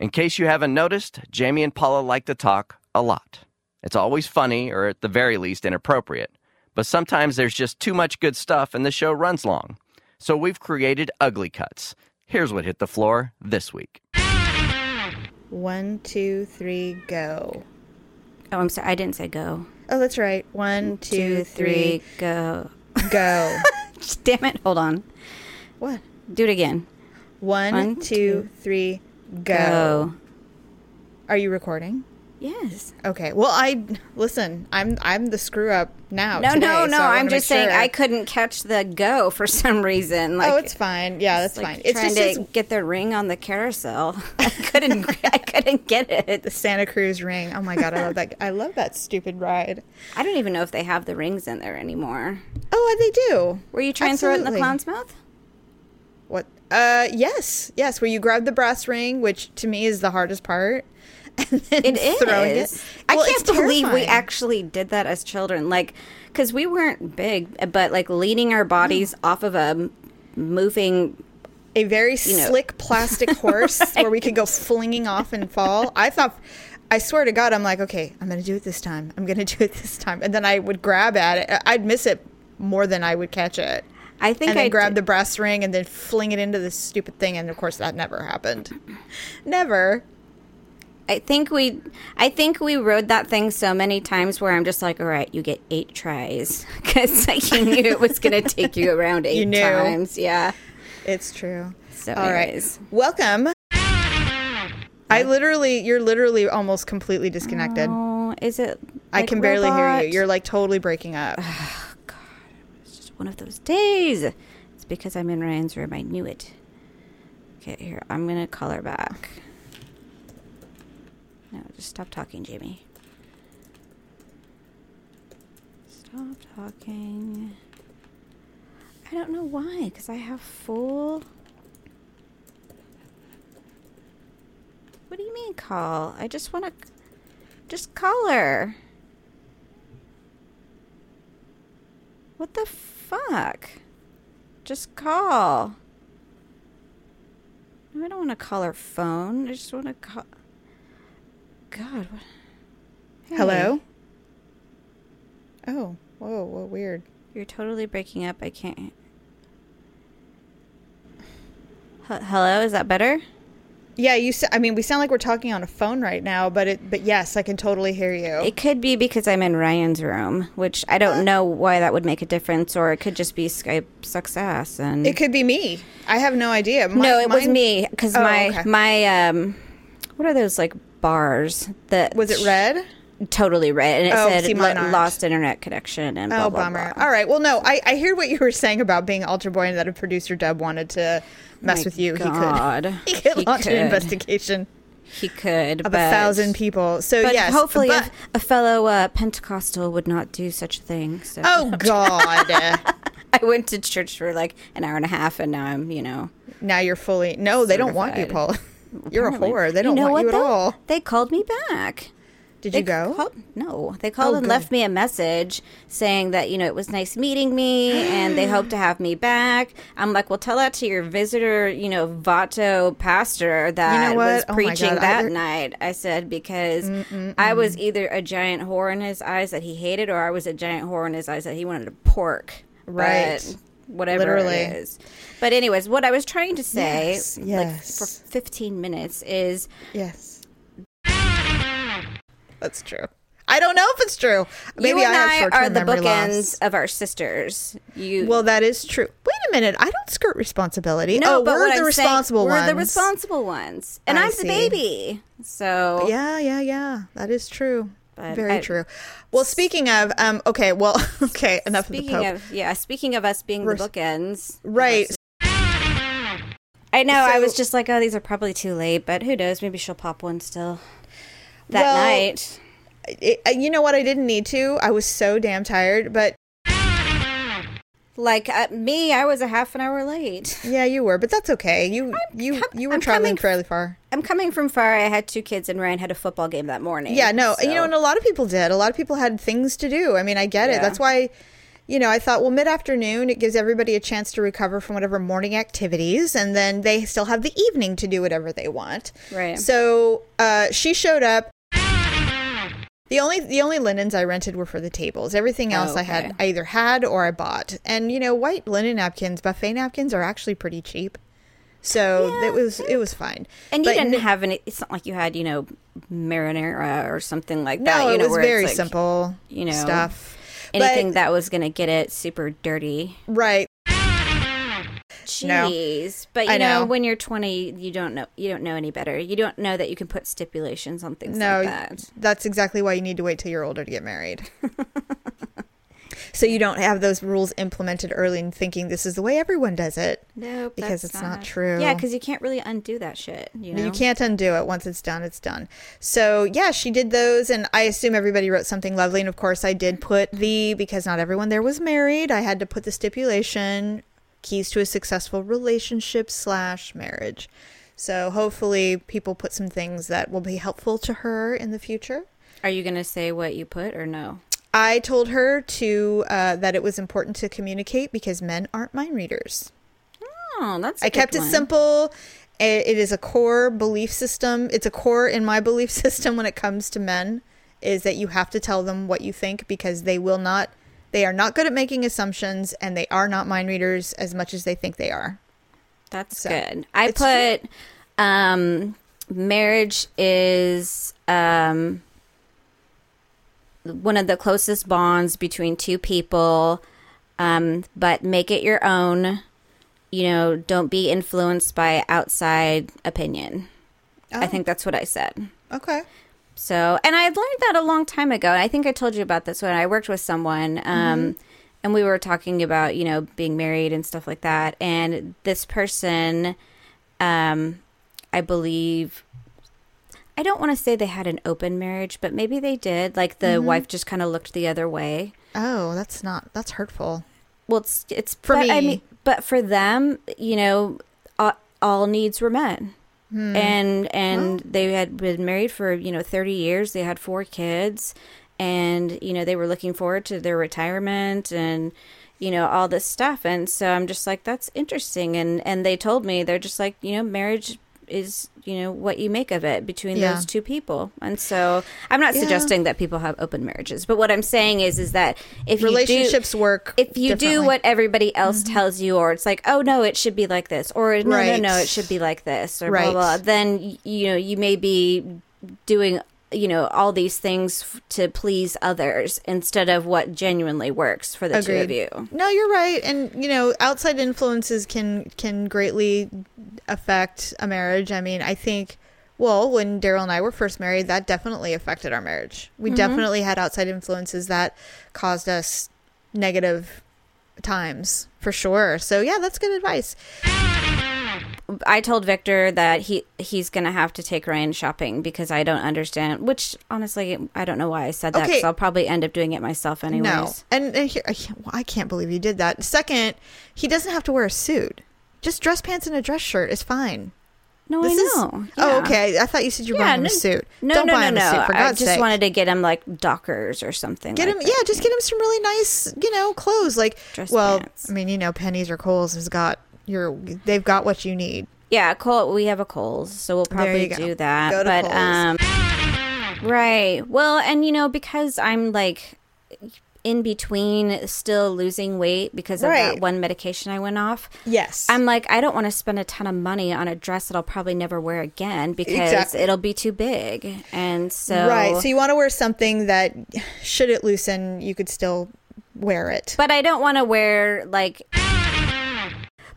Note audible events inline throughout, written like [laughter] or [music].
In case you haven't noticed, Jamie and Paula like to talk a lot. It's always funny, or at the very least, inappropriate. But sometimes there's just too much good stuff and the show runs long. So we've created Ugly Cuts. Here's what hit the floor this week. One, two, three, go. Oh, I'm sorry. I didn't say go. Oh, that's right. One, two, three, go. go. [laughs] Damn it. Hold on. what? Do it again. One, One, two, two, three, go. Go. Are you recording? Yes. Okay. Well, I listen. I'm I'm the screw up now. No, today, no, no. So I'm just saying. I couldn't catch the go for some reason. Oh, like, oh, it's fine. Yeah, that's like fine. It's trying just to [laughs] get the ring on the carousel. [laughs] I [laughs] couldn't. I couldn't get it. the. Santa Cruz ring. Oh my god, I love that. I love that stupid ride. I don't even know if they have the rings in there anymore. Oh, they do. Were you trying to throw it in the clown's mouth? What? Uh, yes, yes. Where you grab the brass ring, which to me is the hardest part. [laughs] And then It is. throwing it. I Well, can't believe we actually did that as children. Like, because we weren't big, but like leaning our bodies off of a moving. a very know. slick plastic [laughs] horse where we could go flinging off and fall. I thought, I swear to God, I'm like, okay, I'm going to do it this time. I'm going to do it this time. And then I would grab at it. I'd miss it more than I would catch it. I think I grab the brass ring and then fling it into this stupid thing. And of course, that never happened. [laughs] Never. I think we, I think we rode that thing so many times where I'm just like, all right, you get eight tries [laughs] because like, you knew it [laughs] was going to take you around eight knew. times. Yeah. It's true. So, All right. anyways. Welcome. I literally, you're literally almost completely disconnected. Oh, is it? I like can barely hear you. You're like totally breaking up. [sighs] [sighs] One of those days. It's because I'm in Ryan's room. I knew it. Okay, here. I'm going to call her back. No, just stop talking, Jamie. Stop talking. I don't know why, because I have full. What do you mean call? I just want to. Just call her. What the fuck? Just call. No, I don't want to call her phone. I just want to call. God. What? Hey, Hello? Oh, whoa, what weird. You're totally breaking up. I can't. H- Hello, is that better? Yeah, you. I mean, we sound like we're talking on a phone right now, but it. But yes, I can totally hear you. It could be because I'm in Ryan's room, which I don't know why that would make a difference, or it could just be Skype sucks ass. And It could be me. I have no idea. Mi- no, it was me because Oh, my okay. my um, what are those like bars that Was it red? Totally right. and it Oh, said see, lo- lost internet connection and blah, Oh, blah, bummer. blah. All right. Well, no, I, I hear what you were saying about being Ultra boy and that a producer Deb wanted to mess My with you. God. He could. [laughs] He could He launch could. an investigation He could, of a thousand people. So But yes, hopefully, but- a, a fellow uh, Pentecostal would not do such a thing. So oh [laughs] God. [laughs] I went to church for like an hour and a half, and now I'm, you know, now you're fully. No, they don't want you, Paul. You're a apparently- whore. They don't know want what, you at though? all. They called me back. Did They you go? Called, no, they called Oh, and good. left me a message saying that you know it was nice meeting me and they hope to have me back. I'm like, well, tell that to your visitor, you know, Vato pastor that what? was Oh preaching God, that I- night. I said because mm, mm, I mm. was either a giant whore in his eyes that he hated, or I was a giant whore in his eyes that he wanted to pork. Right. But whatever Literally. it is. But anyways, what I was trying to say, Yes, like for 15 minutes, is Yes. That's true. I don't know if it's true. Maybe you and I have I are the bookends loss. of our sisters. You Well, that is true. Wait a minute. I don't skirt responsibility. no, oh, but we're the I'm saying- responsible we're the responsible ones, and I I'm see. the baby. So Yeah, yeah, yeah. That is true. But Very I- true. Well, speaking of, um, okay, well, [laughs] okay, enough speaking of the Pope. of yeah, speaking of us being the bookends, right. I know I was just like, oh, these are probably too late, but who knows? Maybe she'll pop one still that Well, night. It, you know what? I didn't need to. I was so damn tired, but Like uh, me, I was a half an hour late. yeah, you were. But that's okay. You you com- you were I'm traveling coming- fairly far. I'm coming from far. I had two kids, and Ryan had a football game that morning. Yeah, no, you know, and a lot of people did. A lot of people had things to do. I mean, I get it. That's why, you know, I thought, well, mid afternoon, it gives everybody a chance to recover from whatever morning activities, and then they still have the evening to do whatever they want. Right. So uh, she showed up. The only the only linens I rented were for the tables. Everything oh, else I had. I either had or I bought. And you know, white linen napkins, buffet napkins are actually pretty cheap. So it was it was fine. And you didn't n- have any. It's not like you had, you know, marinara or something like no, that. You it know, was very like simple, you know, stuff. Anything But- that was going to get it super dirty. right. No. But you know, know. when you're 20, you don't know. You don't know any better. You don't know that you can put stipulations on things No, like that. that's exactly why you need to wait till you're older to get married. [laughs] so you don't have those rules implemented early and thinking this is the way everyone does it. Nope, Because it's not true. Yeah, because you can't really undo that shit. You know, You can't undo it. Once it's done, it's done. So, yeah, she did those, and I assume everybody wrote something lovely. And of course, I did put the, because not everyone there was married, I had to put the stipulation keys to a successful relationship slash marriage. So, hopefully, people put some things that will be helpful to her in the future. Are you going to say what you put or no? I told her to uh, that it was important to communicate because men aren't mind readers. Oh, that's. I I kept it simple. I- It is a core belief system. It's a core in my [laughs] belief system when it comes to men is that you have to tell them what you think because they will not they are not good at making assumptions and they are not mind readers as much as they think they are. That's So, good. I put um marriage is um one of the closest bonds between two people um but make it your own. You know, don't be influenced by outside opinion. I Oh. think that's what I said. Okay. So, and I had learned that a long time ago. And I think I told you about this when I worked with someone. Um, And we were talking about, you know, being married and stuff like that. And this person, um, I believe, I don't want to say they had an open marriage, but maybe they did. Like the wife just kind of looked the other way. Oh, that's not that's hurtful. Well, it's, it's For but, I me. mean, but for them, you know, all, all needs were met. Hmm. And and they had been married for you know thirty years. They had four kids, and you know they were looking forward to their retirement and you know all this stuff. And so I'm just like, that's interesting. And and they told me they're just like, you know, marriage is you know what you make of it between Yeah. those two people. And so I'm not Yeah. suggesting that people have open marriages, but what I'm saying is is that if you do- Relationships work if you do. Mm-hmm. what everybody else tells you, or it's like, oh no, it should be like this, or no, Right. no, no, it should be like this, or Right. blah blah. Then you know you may be doing you know all these things f- to please others instead of what genuinely works for the two of you. No, you're right. And you know, outside influences can can greatly affect a marriage. I mean, I think well, when Daryl and I were first married, that definitely affected our marriage. We mm-hmm. definitely had outside influences that caused us negative times for sure. So yeah, that's good advice. I told Victor that he he's gonna have to take Ryan shopping because I don't understand. Which honestly, I don't know why I said that. Okay. Because I'll probably end up doing it myself anyways. No, and, and here, I can't, well, I can't believe you did that. Second, he doesn't have to wear a suit. Just dress pants and a dress shirt is fine. No, This I is know. oh okay. I thought you said you were Yeah, buying him no- a suit. No, Don't no, buy no, him no. a suit for I just sake. wanted to get him like Dockers or something. Get like him, that. yeah, just get him some really nice, you know, clothes. Like, Dress well, pants. I mean, you know, Penney's or Kohl's has got your, they've got what you need. Yeah, Cole. We have a Kohl's, so we'll probably do that. Go to but Kohl's. um, right. Well, and you know, because I'm like in between, still losing weight because of Right. that one medication I went off. Yes, I'm like, I don't want to spend a ton of money on a dress that I'll probably never wear again because Exactly. it'll be too big. And so, right. So you want to wear something that, should it loosen, you could still wear it. but I don't want to wear like.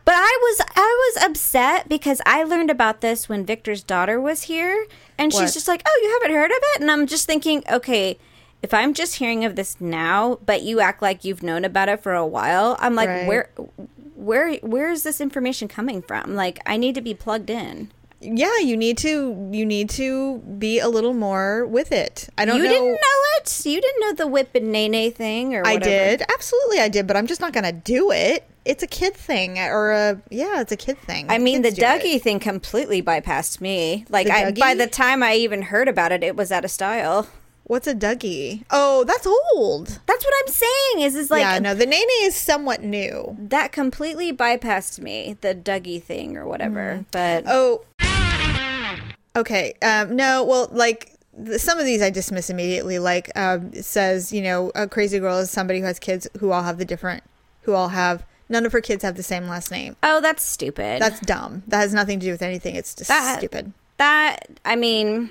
But I was I was upset because I learned about this when Victor's daughter was here, and What? she's just like, "Oh, you haven't heard of it?" And I'm just thinking, okay, if I'm just hearing of this now, but you act like you've known about it for a while, I'm like, Right. where, where, where is this information coming from? Like, I need to be plugged in. yeah, you need to, you need to be a little more with it. I don't you know. didn't know it. You didn't know the whip and nae nae thing, or I did. Absolutely, I did, but I'm just not going to do it. It's a kid thing, or a, yeah, it's a kid thing. I mean, the Kids it. Dougie thing completely bypassed me. Like, The I, by the time I even heard about it, it was out of style. What's a Dougie? Oh, that's old. That's what I'm saying. Is is like yeah, no, the Nae Nae is somewhat new. that completely bypassed me the Dougie thing or whatever. But Oh, okay. Um, no, well, like some of these I dismiss immediately. Like um, it says, you know, a crazy girl is somebody who has kids who all have the different, who all have none of her kids have the same last name. oh, that's stupid. That's dumb. That has nothing to do with anything. It's just That- stupid. that I mean,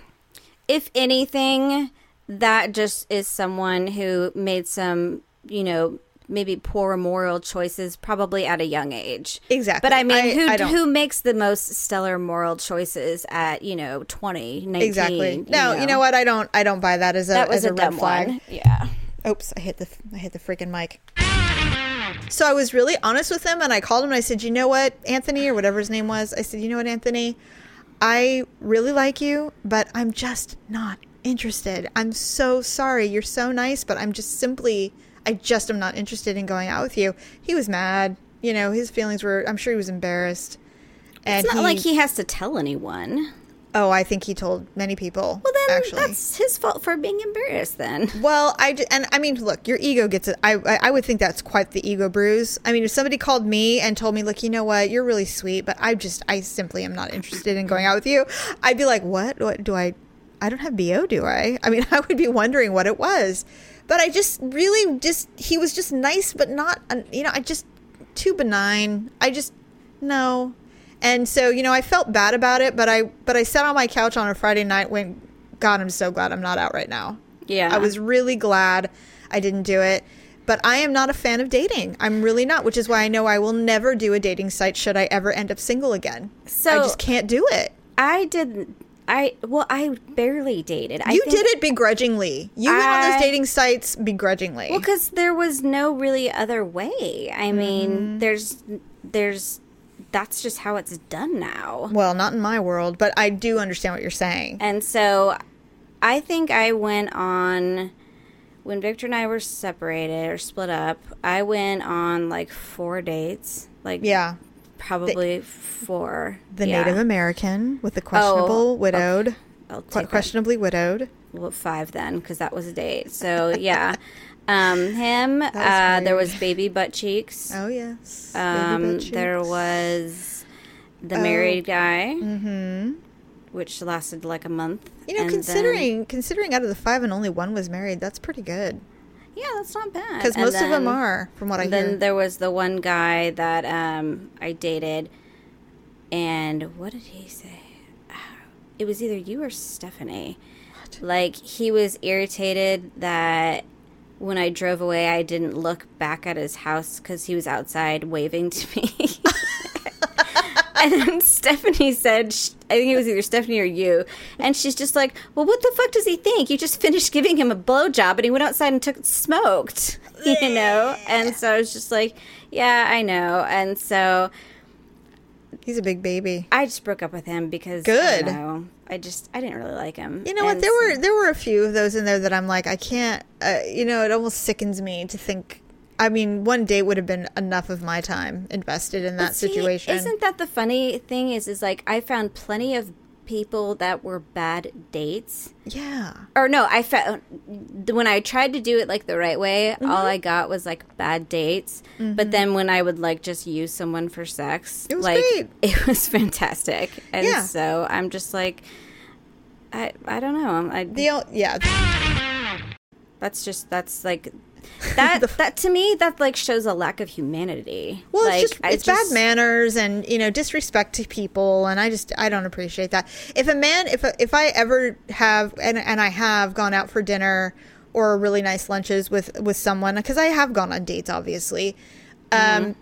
if anything, that just is someone who made some, you know, maybe poor moral choices probably at a young age. Exactly. But I mean, I- who I who makes the most stellar moral choices at, you know, 20, 19? Exactly. No, you know what? I don't. I don't buy that as a That was as a, a, red flag. one. Yeah. Oops, I hit the I hit the freaking mic. So I was really honest with him and I called him and I said, "You know what, Anthony or whatever his name was." I said, "You know what, Anthony? I really like you, but I'm just not interested. I'm so sorry. You're so nice, but I'm just simply I just am not interested in going out with you." He was mad. You know, his feelings were I'm sure he was embarrassed. And It's not like he has to tell anyone. Oh, I think he told many people. Well, then actually. that's his fault for being embarrassed then. Well, I d- and I mean, look, your ego gets it. I I would think that's quite the ego bruise. I mean, if somebody called me and told me, look, you know what, you're really sweet, but I just I simply am not interested in going out with you. I'd be like, what? What do I? I don't have bo, do I? I mean, [laughs] I would be wondering what it was. But I just really just he was just nice, but not you know I just too benign. I just no. And so, you know, I felt bad about it, but I but I sat on my couch on a Friday night when God, I'm so glad I'm not out right now. Yeah. I was really glad I didn't do it. But I am not a fan of dating. I'm really not, which is why I know I will never do a dating site should I ever end up single again. So- I just can't do it. I didn't. I well, I barely dated. I You did it begrudgingly. You went on those dating sites begrudgingly. Well, because there was no really other way. I mean, mm-hmm. there's, there's, that's just how it's done now. well, not in my world, but I do understand what you're saying. And so, I think I went on when Victor and I were separated or split up. I went on like four dates, like Yeah. probably four. The Yeah. Native American with the questionable Oh, widowed, I'll que- take that. questionably widowed. well, five then because that was a date. So yeah, [laughs] um, him. was Uh, there was baby butt cheeks. [laughs] Oh yes. Um, butt there was the Oh. married guy, mm-hmm. which lasted like a month. You know, and then- considering considering out of the five and only one was married, that's pretty good. yeah, that's not bad. Because most of them are, from what I then hear. Then there was the one guy that um, I dated, and what did he say? It was either you or Stephanie. What? Like he was irritated that when I drove away, I didn't look back at his house because he was outside waving to me. [laughs] and then Stephanie said, sh- I think it was either Stephanie or you, and she's just like, "Well, what the fuck does he think? You just finished giving him a blowjob, and he went outside and took smoked, [laughs] you know." And so I was just like, "Yeah, I know." And so He's a big baby. I just broke up with him because Good. I, know, I just I didn't really like him. You know what? There so- were there were a few of those in there that I'm like, I can't. Uh, you know, it almost sickens me to think. I mean, one date would have been enough of my time invested in that see, situation. Isn't that the funny thing? Is is like I found plenty of people that were bad dates. yeah. Or no, I found when I tried to do it like the right way, Mm-hmm. all I got was like bad dates. But then when I would like just use someone for sex, It was like great. [laughs] it was fantastic. And Yeah. so I'm just like, I I don't know. I'm, I The yeah. that's just that's like [laughs] that that to me that like shows a lack of humanity. Well, like, it's just it's just- bad manners and you know disrespect to people, and I just I don't appreciate that. If a man, if a, if I ever have and and I have gone out for dinner or really nice lunches with with someone because I have gone on dates, obviously. Um,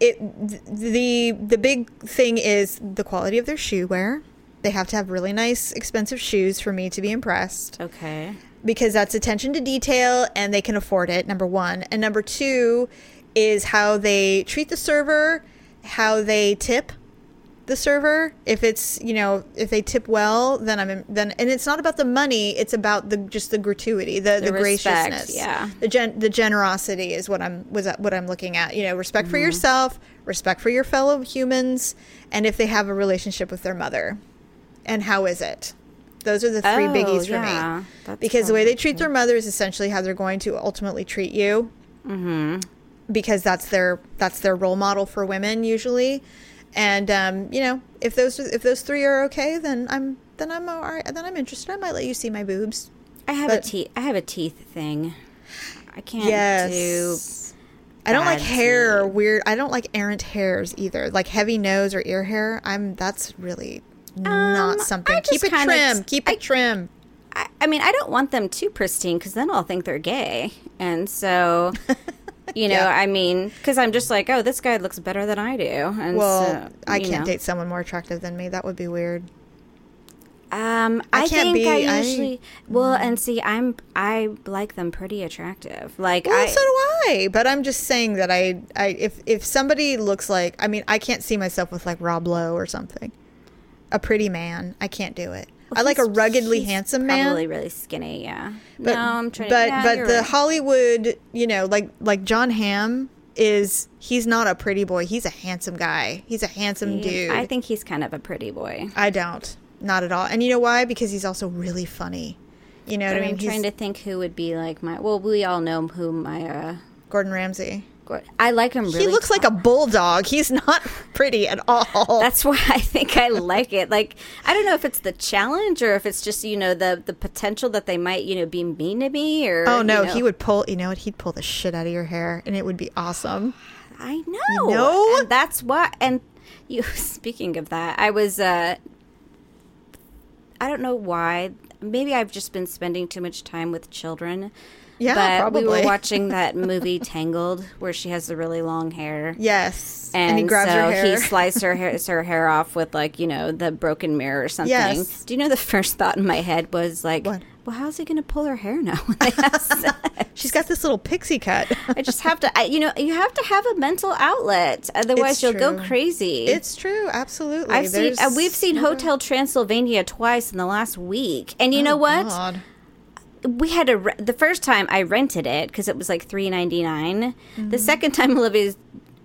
it the the big thing is the quality of their shoe wear. They have to have really nice, expensive shoes for me to be impressed Okay. Because that's attention to detail and they can afford it number one. And number two is how they treat the server how they tip the server. If it's you know if they tip well then i'm then and it's not about the money it's about the just the gratuity the, the, The respect, graciousness. yeah. the gen the generosity is what i'm was what i'm looking at you know respect Mm-hmm. for yourself respect for your fellow humans and if they have a relationship with their mother. And how is it Those are the three Oh, biggies for yeah. me. That's Because the way they treat their mother is essentially how they're going to ultimately treat you. Mm-hmm. Because that's their that's their role model for women usually. And um, you know, if those if those three are okay, then I'm then I'm all right. Then I'm interested. I might let you see my boobs. I have But- a teeth. I have a teeth thing. I can't Yes. I don't like hair or weird. I don't like errant hairs either. Like heavy nose or ear hair. I'm that's really not Um, something. I Keep it trim. Keep I- it trim. I, I mean, I don't want them too pristine because then I'll think they're gay, and so. [laughs] You know, Yeah. I mean, because I'm just like, oh, this guy looks better than I do, and Well, so, I can't know. date someone more attractive than me. That would be weird. Um, I I, can't think be- I I- Mm. usually well, and see, I'm I like them pretty attractive. Like Well, I, so do I. But I'm just saying that I, I, if if somebody looks like, I mean, I can't see myself with like Rob Lowe or something, a pretty man. I can't do it. I like a ruggedly handsome man. Probably really skinny, yeah. But, no, I'm trying. but yeah, but the right. Hollywood, you know, like like John Hamm is he's not a pretty boy. He's a handsome guy. He's a handsome dude. I think he's kind of a pretty boy. I don't. Not at all. And you know why? Because he's also really funny. You know what I mean? I'm trying He's to think who would be like my. Well, we all know who my. uh Gordon Ramsay. I like him. Really he looks like a bulldog. He's not [laughs] pretty at all. That's why I think I like it. Like I don't know if it's the challenge or if it's just you know the the potential that they might you know be mean to me or. oh no, you know. he would pull. You know what? He'd pull the shit out of your hair, and it would be awesome. I know. know? And that's why. And you, [laughs] speaking of that, I was, uh, I don't know why. Maybe I've just been spending too much time with children. Yeah, but probably. we were [laughs] watching that movie Tangled, where she has the really long hair. Yes, And, he grabs so her hair. [laughs] he sliced her hair, her hair off with like you know the broken mirror or something. Yes. Do you know the [laughs] first thought in my head was like, What? well, how's he going to pull her hair now? when they have sex? She's got this little pixie cut. I just have to, I, you know, you have to have a mental outlet, otherwise you'll go crazy. it's true, absolutely. I've seen, uh, we've seen Hotel Transylvania twice in the last week, and you know Oh, what? God. We had a the first time I rented it because it was like three ninety nine. Mm-hmm. The second [laughs] time Olivia's,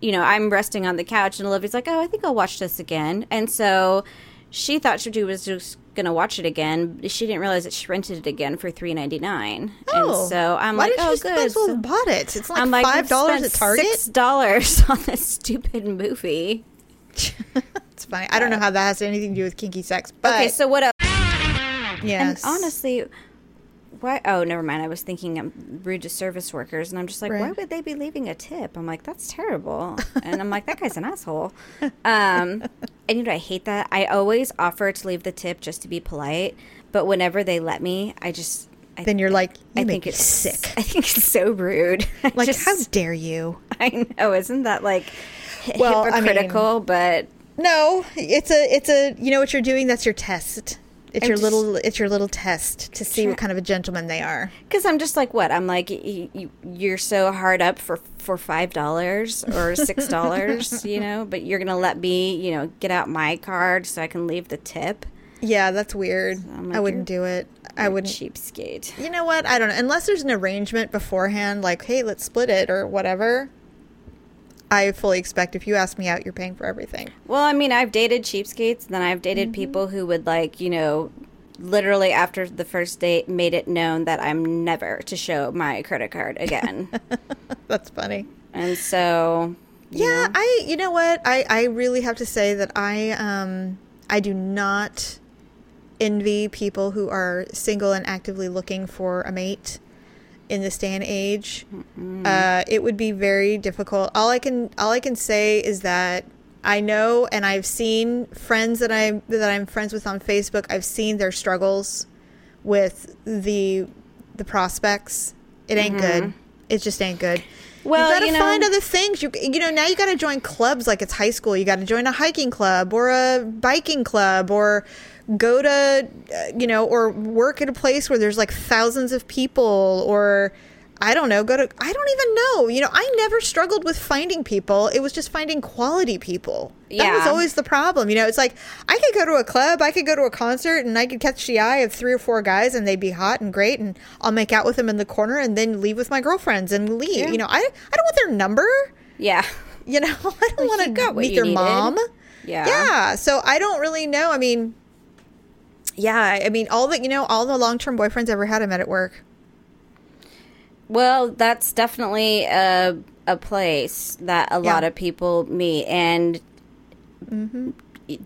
you know, I'm resting on the couch, and Olivia's like, "Oh, I think I'll watch this again," and so she thought she was just gonna watch it again. She didn't realize that she rented it again for three ninety nine, Oh, and so I'm why like, did "Oh, you good." well So- bought it. It's like I'm five dollars "We've at Target. Six dollars [laughs] on this stupid movie. [laughs] it's funny. I don't know how that has anything to do with kinky sex, but okay, so what else? yes, And honestly, why? Oh, never mind. I was thinking I'm rude to service workers, and I'm just like, why would they be leaving a tip? I'm like, that's terrible. [laughs] and I'm like, that guy's an asshole. Um, and you know, I hate that. I always offer to leave the tip just to be polite, but whenever they let me, I just. I, then you're like, you I think it's sick. [laughs] I think it's so rude. [laughs] Like, just- how dare you? I know, isn't that like Well, I mean- hypocritical? but No, it's a, it's a, you know what you're doing? That's your test. It's I'm your just- little, it's your little test to see what kind of a gentleman they are. Because I'm just like, what? I'm like, y- y- you're so hard up for for five dollars or six [laughs] dollars, you know, but you're gonna let me, you know, get out my card so I can leave the tip. Yeah, that's weird. I'm like, I wouldn't do it. I wouldn't. cheapskate. You know what? I don't know. Unless there's an arrangement beforehand, like, hey, let's split it or whatever. I fully expect if you ask me out, you're paying for everything. Well, I mean, I've dated cheapskates, and then I've dated Mm-hmm. people who would like, you know, literally after the first date, made it known that I'm never to show my credit card again, [laughs] That's funny. and so. you Yeah, know, I you know what? I I really have to say that I um I do not envy people who are single and actively looking for a mate in this day and age. Uh, it would be very difficult. All I can all I can say is that I know and I've seen friends that I that I'm friends with on Facebook. I've seen their struggles with the the prospects. It ain't good. It just ain't good. Well, you gotta you know- find other things. You you know now you got to join clubs like it's high school. You got to join a hiking club or a biking club or go to uh, you know or work at a place where there's like thousands of people or I don't know. Go to I don't even know. You know I never struggled with finding people. It was just finding quality people. That was always the problem. You know it's like I could go to a club, I could go to a concert, and I could catch the eye of three or four guys, and they'd be hot and great, and I'll make out with them in the corner, and then leave with my girlfriends and leave. Yeah. You know I I don't want their number. yeah, You know, [laughs] I don't want to meet their needed. mom. yeah, Yeah, so I don't really know. I mean, Yeah, I mean, all the you know, all the long term boyfriends I ever had, I met at work. Well, that's definitely a a place that a lot of people meet, and mm-hmm.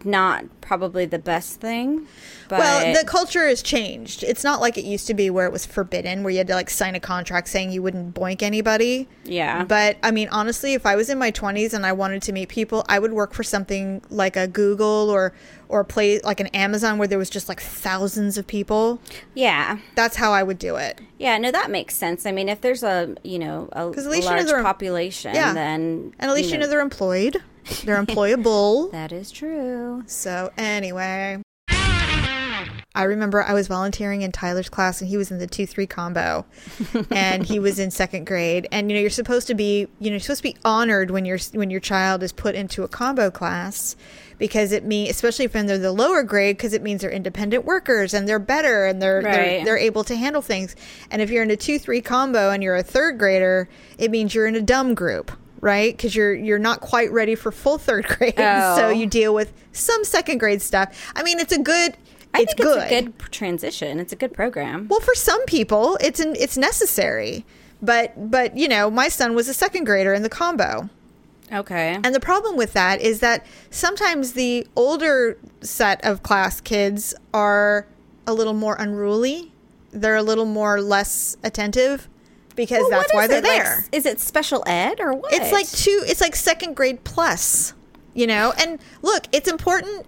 Not probably the best thing. But well, the culture has changed. It's not like it used to be where it was forbidden, where you had to like sign a contract saying you wouldn't boink anybody. yeah, But I mean, honestly, if I was in my 20s and I wanted to meet people, I would work for something like a Google or or play like an Amazon where there was just like thousands of people. yeah, That's how I would do it. yeah. No, that makes sense. I mean, if there's a you know a, a you know large population, Yeah. then And at least you know they're employed. They're employable. [laughs] that is true. So anyway, I remember I was volunteering in Tyler's class and he was in the 2-3 combo. [laughs] And he was in second grade. And you know you're supposed to be you know you're supposed to be honored when your when your child is put into a combo class because it means especially if they're the lower grade because it means they're independent workers and they're better and they're, they're they're able to handle things. And if you're in a 2-3 combo and you're a third grader it means you're in a dumb group right because you're you're not quite ready for full third [laughs] grade Oh. so you deal with some second grade stuff i mean it's a good I it's think good. it's a good transition. It's a good program. well for some people it's an, it's necessary but but you know my son was a second grader in the combo Okay. and the problem with that is that sometimes the older set of class kids are a little more unruly they're a little more less attentive because Well, that's why they're it? Like, there is it special ed or what? It's like two. It's like second grade plus, you know. And look, it's important.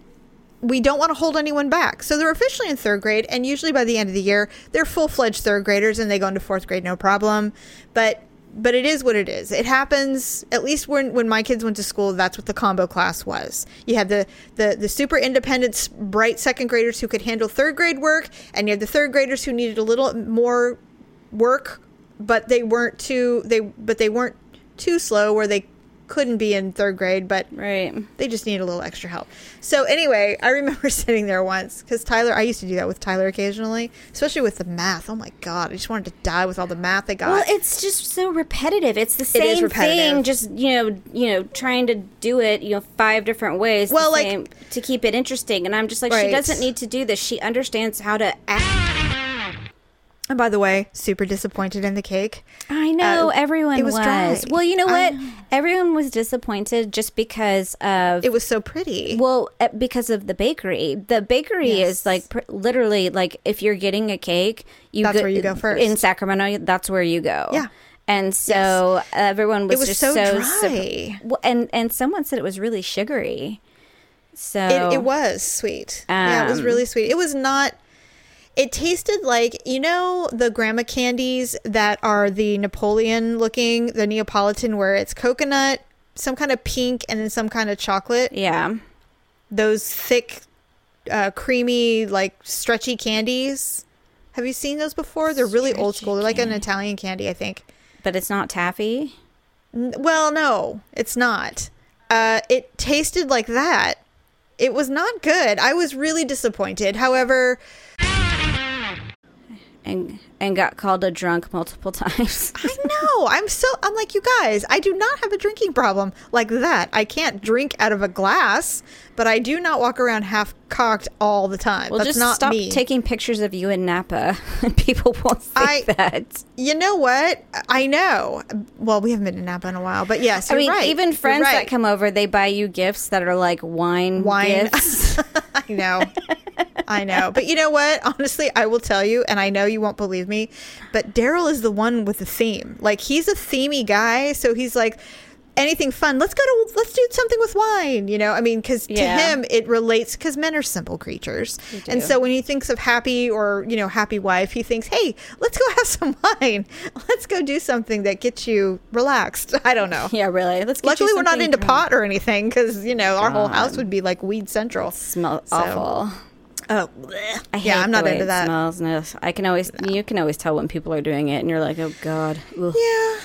We don't want to hold anyone back. So they're officially in third grade, and usually by the end of the year, they're full fledged third graders, and they go into fourth grade no problem. But but it is what it is. It happens. At least when when my kids went to school, that's what the combo class was. You had the the the super independent, bright second graders who could handle third grade work, and you had the third graders who needed a little more work but they weren't too they but they weren't too slow where they couldn't be in third grade but right. they just need a little extra help so anyway i remember [laughs] sitting there once because tyler i used to do that with tyler occasionally especially with the math oh my god i just wanted to die with all the math i got Well, it's just so repetitive. It's the same repetitive. thing, just you know, you know, trying to do it, you know, five different ways. Well, like- same- to keep it interesting. And I'm just like, she doesn't need to do this. She understands how to act. And by the way super disappointed in the cake I know Uh, everyone it was was. dry. Well, you know what? know. Everyone was disappointed just because of it was so pretty Well, uh, because of the bakery. The bakery Yes. is like pr- literally like if you're getting a cake, you That's where you go first. in Sacramento. That's where you go. Yeah. And so everyone was, was just so so, dry. well, and and someone said it was really sugary. So It, it was sweet. yeah, it was Um, really sweet. It was not. It tasted like you know the grandma candies that are the Napoleon looking, the Neapolitan, where it's coconut, some kind of pink, and then some kind of chocolate. yeah. Those thick, uh, creamy, like stretchy candies. Have you seen those before? They're really old school. They're like an. Italian candy, I think. But it's not taffy. N- Well, no, it's not. Uh, it tasted like that. It was not good. I was really disappointed. However, And and got called a drunk multiple [laughs] times. I know. I'm so. I'm like you guys. I do not have a drinking problem like that. I can't drink out of a glass, but I do not walk around half cocked all the time. well, That's just not stop me. taking pictures of you in Napa. [laughs] People won't see I- that. you know what? I know. Well, we haven't been to Napa in a while, but yes, I mean, right. even friends right. that come over, they buy you gifts that are like wine, Wine. gifts. [laughs] I know. I know. But you know what? Honestly, I will tell you, and I know you won't believe me, but Daryl is the one with the theme. Like he's a themey guy, so he's like anything fun. Let's go to let's do something with wine, you know? I mean, cuz to Yeah. him it relates cuz men are simple creatures. And so when he thinks of happy or, you know, happy wife, he thinks, "Hey, let's go have [laughs] some wine. Let's go do something that gets you relaxed." [laughs] I don't know. yeah, really. Let's. Get you Luckily, we're not into pot or anything because you know our whole house would be like weed central. Smell So- awful. Oh, I hate yeah, I'm not the way into it that. Smells. No, I can always. You can always tell when people are doing it, and you're like, oh god. Ugh. Yeah.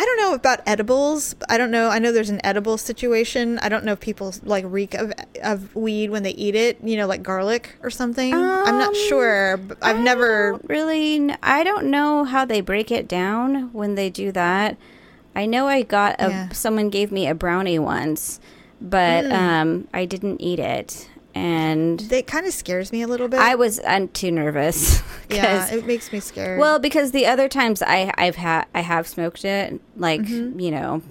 I don't know about edibles. I don't know. I know there's an edible situation. I don't know if people like reek of of weed when they eat it. You know, like garlic or something. I'm not Um, sure. but I've I never. really. I don't know how they break it down when they do that. I know I got a. Yeah. Someone gave me a brownie once, but Mm. um, I didn't eat it, and That kind of scares me a little bit. I was I'm too nervous. [laughs] yeah, it makes me scared. well, because the other times I I've had I have smoked it, like Mm-hmm. you know,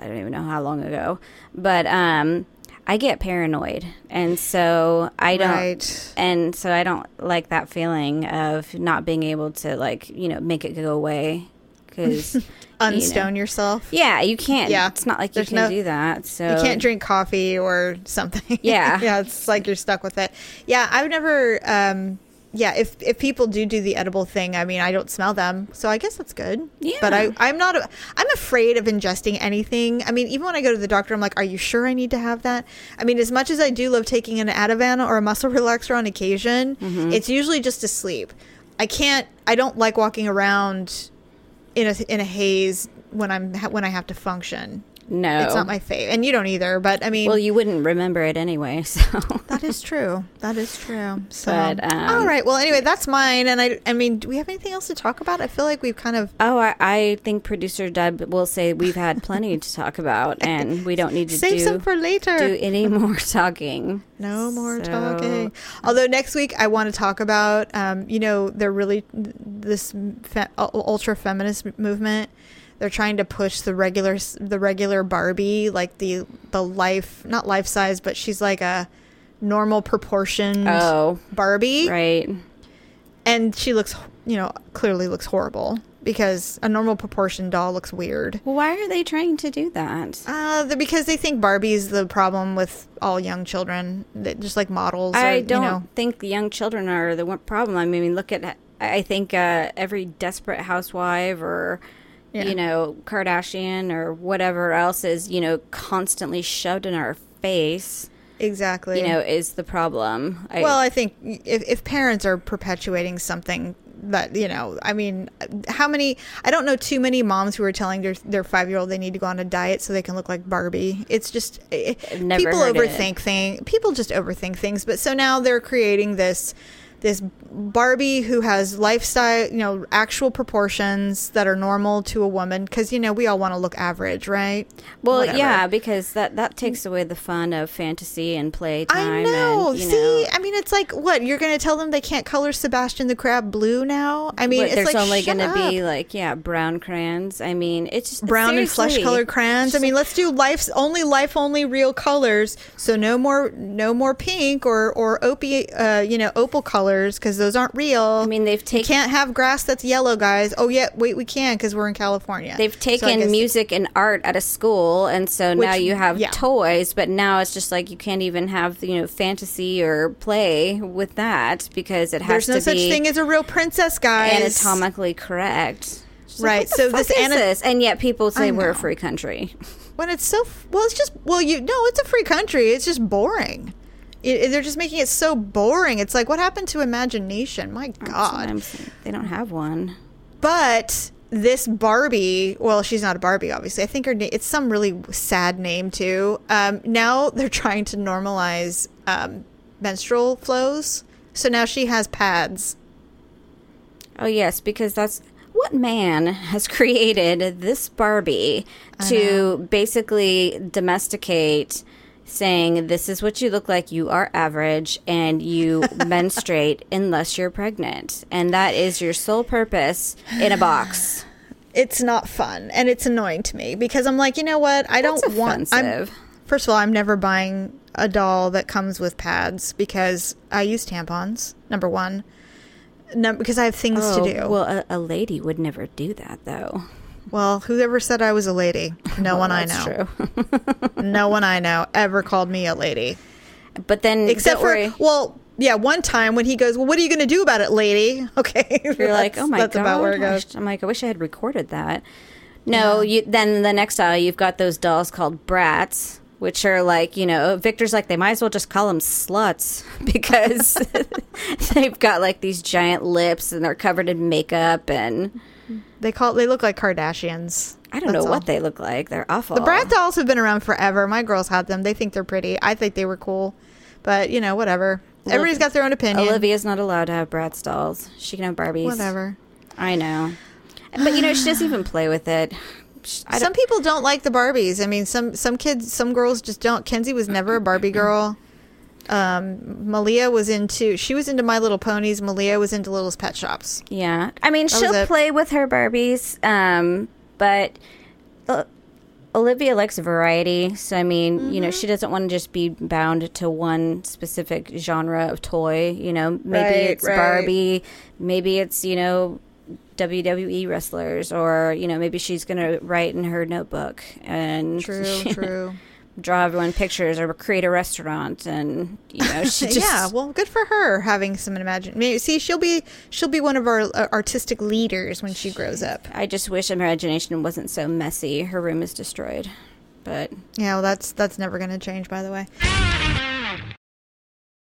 I don't even know how long ago, but um, I get paranoid, and so I don't. right. And so I don't like that feeling of not being able to like you know make it go away because [laughs] Unstone yourself. yeah you can't Yeah. it's not like you can no- do that so You can't drink coffee or something. [laughs] Yeah. yeah, it's like you're stuck with it. Yeah, I've never. Um, yeah, if if people do do the edible thing, I mean, I don't smell them, so I guess that's good. Yeah. But I I'm not. A, I'm afraid of ingesting anything. I mean, even when I go to the doctor, I'm like, "Are you sure I need to have that?" I mean, as much as I do love taking an Ativan or a muscle [laughs] relaxer on occasion, Mm-hmm. it's usually just to sleep. I can't. I don't like walking around in a in a haze when I'm when I have to function. No It's not my fave, and you don't either. But I mean, well you wouldn't remember it anyway [laughs] so that is true. That is true. So, But, um, all right. Well, anyway, that's mine. And I, I mean, do we have anything else to talk about? I feel like we've kind of Oh, I, I think producer Deb will say we've had plenty to talk about, [laughs] and we don't need to save do, some for later. do any [laughs] more talking. no more So- talking. Although next week I want to talk about, um, you know, they're really this fe- ultra feminist movement. They're trying to push the regular the regular Barbie, like the the life not life size, but she's like a normal proportioned Oh, Barbie. right. and she looks you know clearly looks horrible because a normal proportion doll looks weird Well, why are they trying to do that? uh because they think barbie's the problem with all young children that just like models or, I don't you know think the young children are the problem. I mean, look at I think uh, every desperate housewife or Yeah. you know Kardashian or whatever else is you know constantly shoved in our face. exactly You know, is the problem. I, well i think if, if parents are perpetuating something that you know i mean how many i don't know too many moms who are telling their their five year old they need to go on a diet so they can look like barbie it's just eh, people overthink things people just overthink things but so now they're creating this this Barbie who has lifestyle, you know, actual proportions that are normal to a woman because you know we all want to look average, right? Well, Whatever. yeah, because that that takes away the fun of fantasy and playtime. I know. And, you See, know, I mean, it's like what you're going to tell them they can't color Sebastian the Crab blue now. I mean, what, it's there's like only going to be like yeah, brown crayons. I mean, it's just brown and flesh seriously. colored crayons. I mean, let's do life's only life only real colors. So no more no more pink or or opie, uh, you know, opal colors because those aren't real. I mean, they've taken can't have grass that's yellow, guys. Oh yeah, wait, we can because we're in California. they've taken guess- music and art at a school, and so now you have yeah. toys. But now it's just like you can't even have you know fantasy or play with that because it has There's no to such be thing as a real princess, guys. anatomically correct. Right, so this is ana- this? and yet people say we're a free country. when it's so f- well it's just well you no it's a free country it's just boring it, they're just making it so boring. It's like what happened to imagination? My god. they don't have one. but this barbie well she's not a barbie obviously. I think her name it's some really sad name too. Um, now [laughs] they're trying to normalize um, menstrual flows. So now she has pads. Oh yes, because that's what man has [laughs] created this Barbie to basically domesticate saying this is what you look like you are average and you [laughs] menstruate unless you're pregnant and that is your sole purpose in a box [sighs] it's not fun and it's annoying to me because i'm like you know what i don't That's want I'm. First of all, I'm never buying a doll that comes with pads because I use tampons. Number one, Num- because I have things Oh, to do. well a, a lady would never do that though Well, whoever said I was a lady? No Well, one I that's know. true. [laughs] no one I know ever called me a lady, but then except for worry. well, yeah, one time when he goes, "Well, what are you going to do about it, lady?" [laughs] Okay, You're like, oh my that's god! about where it goes. I'm like, I wish I had recorded that. No, you. Then the next aisle, you've got those dolls called Bratz, which are like, you know, Victor's like, they might as well just call them sluts [laughs] because they've got like these giant lips and they're covered in makeup and They call they look like Kardashians. I don't know That's what all. they look like. They're awful. The brat dolls have been around forever. My girls had them. They think they're pretty. I think they were cool, but you know, whatever. Everybody's got their own opinion. Olivia's not allowed to have Bratz dolls. She can have Barbies. Whatever. I know, but you know, she doesn't even play with it. Some people don't like the Barbies. I mean, some some kids, some girls just don't. Kenzie was never a Barbie girl. Um, Malia was into she was into My Little Ponies. Malia was into Littlest Pet Shops. Yeah, I mean, was she'll play with her Barbies, um, but uh, Olivia likes variety. So I mean, you know, Mm-hmm. she doesn't want to just be bound to one specific genre of toy. You know, maybe Right, it's right. Barbie, maybe it's you know. WWE wrestlers, or you know, maybe she's gonna write in her notebook and True, [laughs] true. Draw everyone pictures, or create a restaurant, and you know, she [laughs] just yeah, well, good for her having some imagination. Maybe see she'll be she'll be one of our uh, artistic leaders when she grows up. I just wish imagination wasn't so messy. Her room is destroyed, but Yeah, well, that's that's never going to change. By the way.